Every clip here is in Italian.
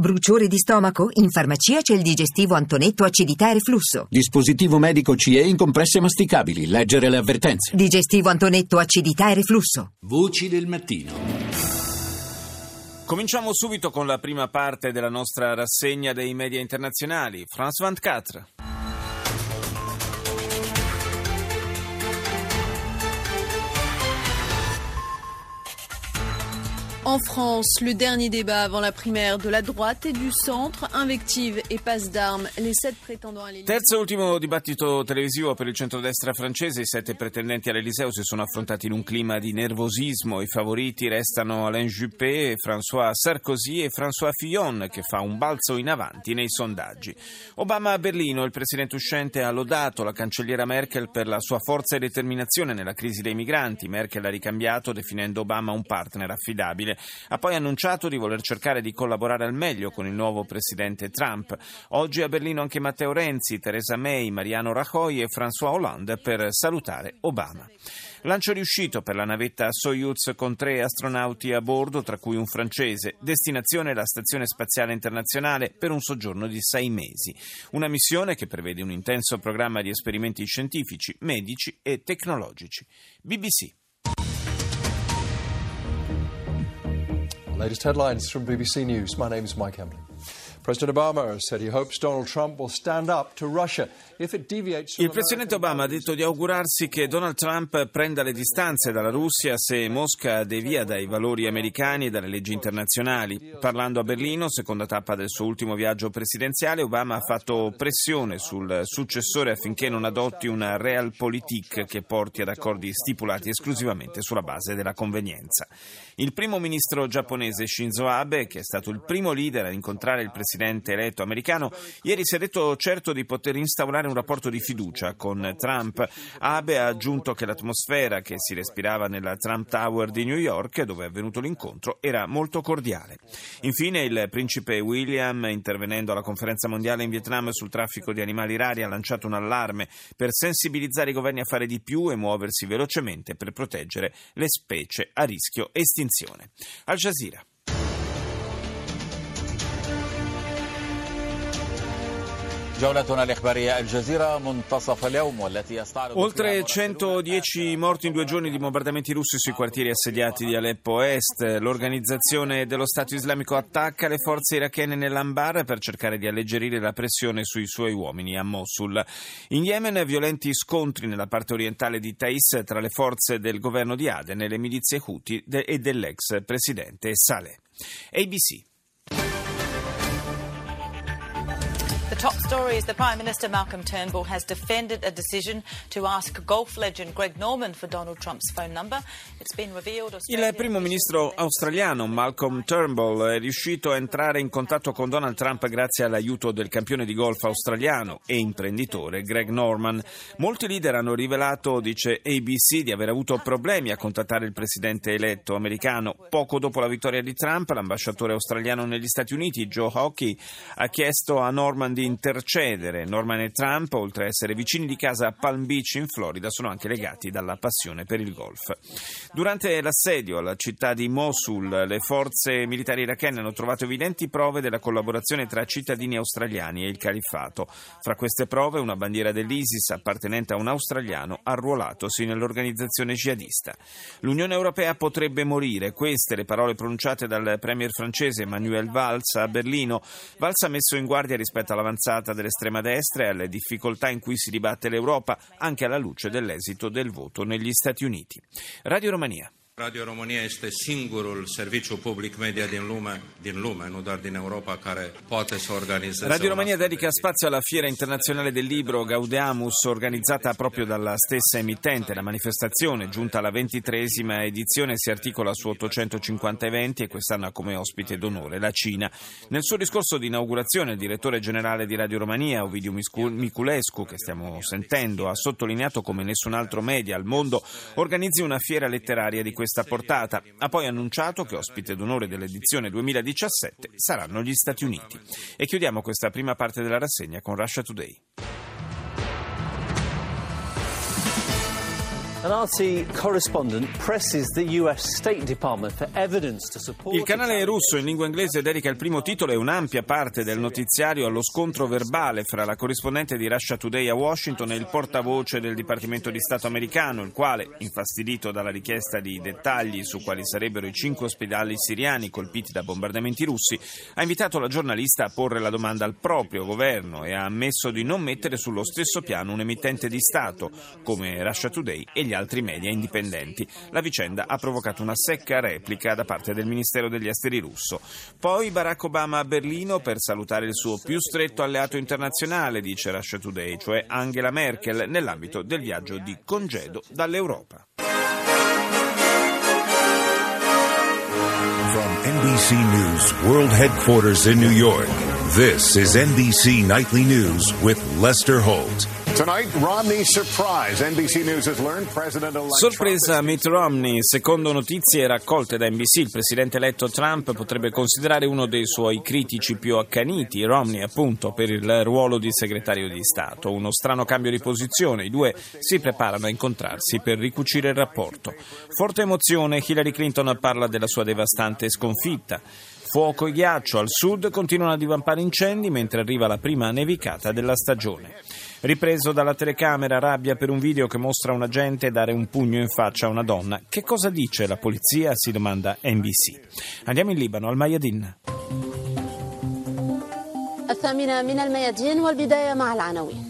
Bruciore di stomaco? In farmacia c'è il digestivo Antonetto acidità e reflusso. Dispositivo medico CE in compresse masticabili. Leggere le avvertenze. Digestivo Antonetto acidità e reflusso. Voci del mattino. Cominciamo subito con la prima parte della nostra rassegna dei media internazionali. France 24. En France, le dernier débat avant la primaire de la droite et du centre, invective e passe d'armes, les sept prétendants à l'Élysée. Terzo e ultimo dibattito televisivo per il centrodestra francese. I sette pretendenti all'Eliseo si sono affrontati in un clima di nervosismo. I favoriti restano Alain Juppé, François Sarkozy e François Fillon, che fa un balzo in avanti nei sondaggi. Obama a Berlino, il presidente uscente ha lodato la cancelliera Merkel per la sua forza e determinazione nella crisi dei migranti. Merkel ha ricambiato definendo Obama un partner affidabile. Ha poi annunciato di voler cercare di collaborare al meglio con il nuovo presidente Trump. Oggi a Berlino anche Matteo Renzi, Theresa May, Mariano Rajoy e François Hollande per salutare Obama. Lancio riuscito per la navetta Soyuz con tre astronauti a bordo, tra cui un francese. Destinazione la Stazione Spaziale Internazionale per un soggiorno di sei mesi. Una missione che prevede un intenso programma di esperimenti scientifici, medici e tecnologici. BBC. Latest headlines from BBC News. My name is Mike Emily. Il presidente Obama ha detto di augurarsi che Donald Trump prenda le distanze dalla Russia se Mosca devia dai valori americani e dalle leggi internazionali. Parlando a Berlino, seconda tappa del suo ultimo viaggio presidenziale, Obama ha fatto pressione sul successore affinché non adotti una realpolitik che porti ad accordi stipulati esclusivamente sulla base della convenienza. Il primo ministro giapponese Shinzo Abe, che è stato il primo leader a incontrare il presidente eletto americano, ieri si è detto certo di poter instaurare un rapporto di fiducia con Trump. Abe ha aggiunto che l'atmosfera che si respirava nella Trump Tower di New York, dove è avvenuto l'incontro, era molto cordiale. Infine il principe William, intervenendo alla conferenza mondiale in Vietnam sul traffico di animali rari, ha lanciato un allarme per sensibilizzare i governi a fare di più e muoversi velocemente per proteggere le specie a rischio estinzione. Al Jazeera. Oltre 110 morti in due giorni di bombardamenti russi sui quartieri assediati di Aleppo Est. L'organizzazione dello Stato islamico attacca le forze irachene nell'Anbar per cercare di alleggerire la pressione sui suoi uomini a Mosul. In Yemen violenti scontri nella parte orientale di Taiz tra le forze del governo di Aden e le milizie Houthi e dell'ex presidente Saleh. ABC. Top story is the Prime Minister Malcolm Turnbull has defended a decision to ask golf legend Greg Norman for Donald Trump's phone number. It's been revealed Il primo ministro australiano Malcolm Turnbull è riuscito a entrare in contatto con Donald Trump grazie all'aiuto del campione di golf australiano e imprenditore Greg Norman. Molti leader hanno rivelato, dice ABC, di aver avuto problemi a contattare il presidente eletto americano. Poco dopo la vittoria di Trump, l'ambasciatore australiano negli Stati Uniti, Joe Hockey, ha chiesto a Norman di intercedere. Norman e Trump, oltre a essere vicini di casa a Palm Beach in Florida, sono anche legati dalla passione per il golf. Durante l'assedio alla città di Mosul, le forze militari irachene hanno trovato evidenti prove della collaborazione tra cittadini australiani e il califfato. Fra queste prove, una bandiera dell'ISIS appartenente a un australiano arruolatosi nell'organizzazione jihadista. L'Unione Europea potrebbe morire. Queste le parole pronunciate dal premier francese Emmanuel Valls a Berlino. Valls ha messo in guardia rispetto all'avanzata dell'estrema destra e alle difficoltà in cui si dibatte l'Europa, anche alla luce dell'esito del voto negli Stati Uniti. Radio Romania. Radio România este singurul serviciu public media din lume, din lume, nu doar din Europa, care poate să organizeze Radio Romania dedica spazio alla Fiera Internazionale del Libro Gaudeamus, organizzata proprio dalla stessa emittente. La manifestazione, giunta alla ventitresima edizione, si articola su 850 eventi e quest'anno ha come ospite d'onore la Cina. Nel suo discorso di inaugurazione, il direttore generale di Radio Romania, Ovidiu Miculescu, che stiamo sentendo, ha sottolineato come nessun altro media al mondo organizzi una fiera letteraria di questa portata. Ha poi annunciato che ospite d'onore dell'edizione 2017 saranno gli Stati Uniti. E chiudiamo questa prima parte della rassegna con Russia Today. Il canale russo in lingua inglese dedica il primo titolo e un'ampia parte del notiziario allo scontro verbale fra la corrispondente di Russia Today a Washington e il portavoce del Dipartimento di Stato americano, il quale, infastidito dalla richiesta di dettagli su quali sarebbero i cinque ospedali siriani colpiti da bombardamenti russi, ha invitato la giornalista a porre la domanda al proprio governo e ha ammesso di non mettere sullo stesso piano un emittente di Stato come Russia Today e gli altri media indipendenti. La vicenda ha provocato una secca replica da parte del Ministero degli Esteri russo. Poi Barack Obama a Berlino per salutare il suo più stretto alleato internazionale, dice Russia Today, cioè Angela Merkel, nell'ambito del viaggio di congedo dall'Europa. From NBC News World Headquarters in New York, this is NBC Nightly News with Lester Holt. Tonight, Romney surprise. NBC News has learned President-elect Sorpresa Mitt Romney. Secondo notizie raccolte da NBC, il presidente eletto Trump potrebbe considerare uno dei suoi critici più accaniti, Romney appunto, per il ruolo di segretario di Stato. Uno strano cambio di posizione. I due si preparano a incontrarsi per ricucire il rapporto. Forte emozione, Hillary Clinton parla della sua devastante sconfitta. Fuoco e ghiaccio al sud continuano a divampare incendi mentre arriva la prima nevicata della stagione. Ripreso dalla telecamera, rabbia per un video che mostra un agente dare un pugno in faccia a una donna. Che cosa dice la polizia? si domanda NBC. Andiamo in Libano, al Mayadin. الثامنة من الميادين والبداية مع العناوين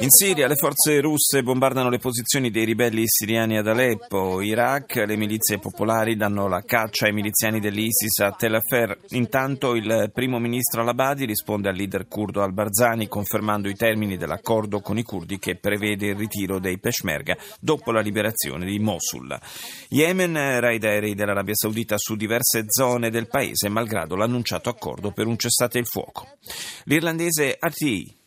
In Siria le forze russe bombardano le posizioni dei ribelli siriani ad Aleppo. Iraq le milizie popolari danno la caccia ai miliziani dell'ISIS a Tel Afer. Intanto il primo ministro al-Abadi risponde al leader curdo al-Barzani confermando i termini dell'accordo con i curdi che prevede il ritiro dei Peshmerga dopo la liberazione di Mosul. Yemen, raid aerei dell'Arabia Saudita su diverse zone del paese malgrado l'annunciato accordo per un cessate il fuoco. L'irlandese RTI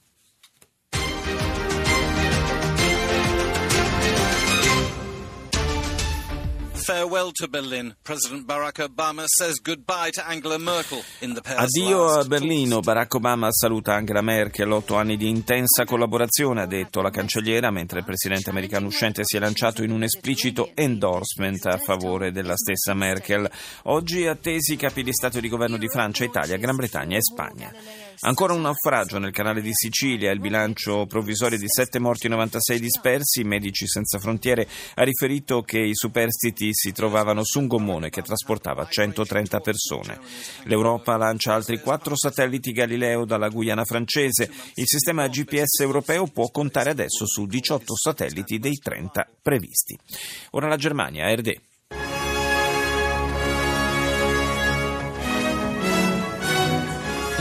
Addio a Berlino, Barack Obama saluta Angela Merkel, otto anni di intensa collaborazione, ha detto la cancelliera, mentre il presidente americano uscente si è lanciato in un esplicito endorsement a favore della stessa Merkel. Oggi attesi i capi di Stato e di governo di Francia, Italia, Gran Bretagna e Spagna. Ancora un naufragio nel canale di Sicilia, il bilancio provvisorio di 7 morti e 96 dispersi. Medici Senza Frontiere ha riferito che i superstiti si trovavano su un gommone che trasportava 130 persone. L'Europa lancia altri 4 satelliti Galileo dalla Guyana francese. Il sistema GPS europeo può contare adesso su 18 satelliti dei 30 previsti. Ora la Germania, ARD.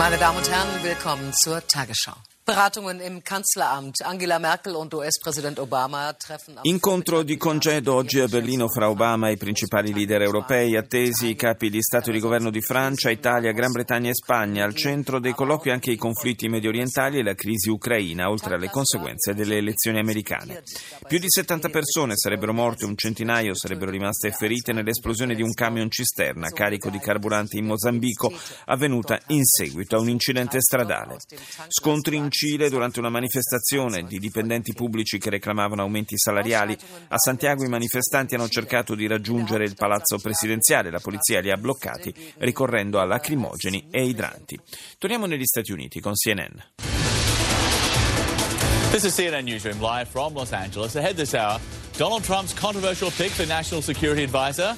Meine Damen und Herren, willkommen zur Tagesschau. Beratungen im Kanzleramt. Angela Merkel und US-Präsident Obama treffen Incontro di congedo oggi a Berlino fra Obama e i principali leader europei, attesi i capi di Stato e di governo di Francia, Italia, Gran Bretagna e Spagna. Al centro dei colloqui anche i conflitti medio orientali e la crisi ucraina, oltre alle conseguenze delle elezioni americane. Più di 70 persone sarebbero morte, un centinaio sarebbero rimaste ferite nell'esplosione di un camion cisterna carico di carburante in Mozambico, avvenuta in seguito a un incidente stradale. Scontri in Cile durante una manifestazione di dipendenti pubblici che reclamavano aumenti salariali. A Santiago i manifestanti hanno cercato di raggiungere il palazzo presidenziale, la polizia li ha bloccati ricorrendo a lacrimogeni e idranti. Torniamo negli Stati Uniti con CNN. This is CNN Newsroom live from Los Angeles. Ahead this hour, Donald Trump's controversial pick for National Security Advisor.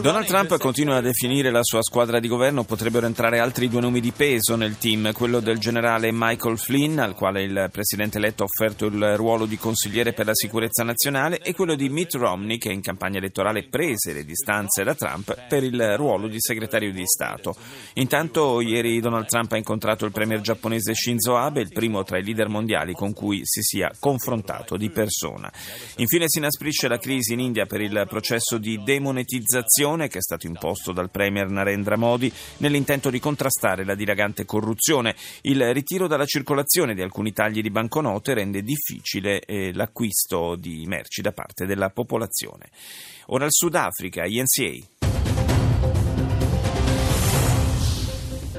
Donald Trump continua a definire la sua squadra di governo, potrebbero entrare altri due nomi di peso nel team, quello del generale Michael Flynn, al quale il presidente eletto ha offerto il ruolo di consigliere per la sicurezza nazionale, e quello di Mitt Romney, che in campagna elettorale prese le distanze da Trump per il ruolo di segretario di Stato. Intanto ieri Donald Trump ha incontrato il premier giapponese Shinzo Abe, il primo tra i leader mondiali con cui si sia confrontato di persona. Infine si inasprisce la crisi in India per il processo di demonetizzazione monetizzazione che è stato imposto dal Premier Narendra Modi nell'intento di contrastare la dilagante corruzione. Il ritiro dalla circolazione di alcuni tagli di banconote rende difficile eh, l'acquisto di merci da parte della popolazione. Ora il Sudafrica, INCA.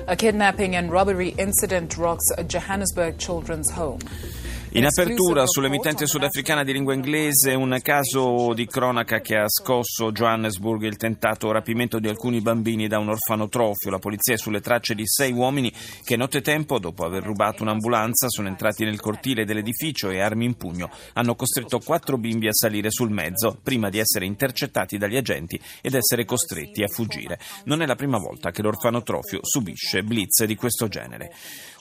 A kidnapping and robbery incident rocks a Johannesburg children's home. In apertura sull'emittente sudafricana di lingua inglese un caso di cronaca che ha scosso Johannesburg il tentato rapimento di alcuni bambini da un orfanotrofio. La polizia è sulle tracce di sei uomini che nottetempo, dopo aver rubato un'ambulanza, sono entrati nel cortile dell'edificio e armi in pugno hanno costretto quattro bimbi a salire sul mezzo prima di essere intercettati dagli agenti ed essere costretti a fuggire. Non è la prima volta che l'orfanotrofio subisce blitz di questo genere.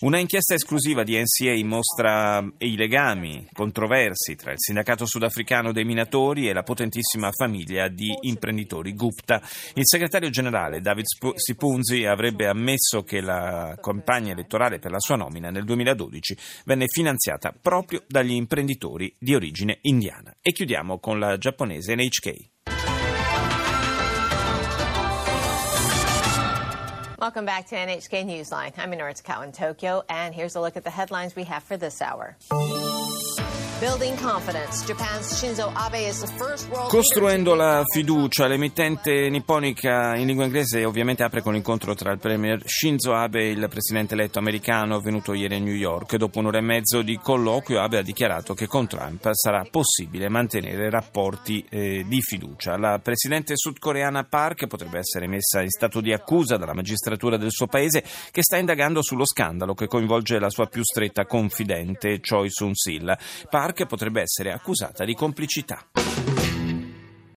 Una inchiesta esclusiva di NCA mostra legami controversi tra il sindacato sudafricano dei minatori e la potentissima famiglia di imprenditori Gupta. Il segretario generale David Sipunzi avrebbe ammesso che la campagna elettorale per la sua nomina nel 2012 venne finanziata proprio dagli imprenditori di origine indiana. E chiudiamo con la giapponese NHK. Welcome back to NHK Newsline. I'm Minoru Takao in Tokyo, and here's a look at the headlines we have for this hour. Costruendo la fiducia, l'emittente nipponica in lingua inglese ovviamente apre con l'incontro tra il premier Shinzo Abe e il presidente eletto americano venuto ieri a New York. Dopo un'ora e mezzo di colloquio Abe ha dichiarato che con Trump sarà possibile mantenere rapporti eh, di fiducia. La presidente sudcoreana Park potrebbe essere messa in stato di accusa dalla magistratura del suo paese che sta indagando sullo scandalo che coinvolge la sua più stretta confidente Choi Soon-sil. Park potrebbe essere accusata di complicità.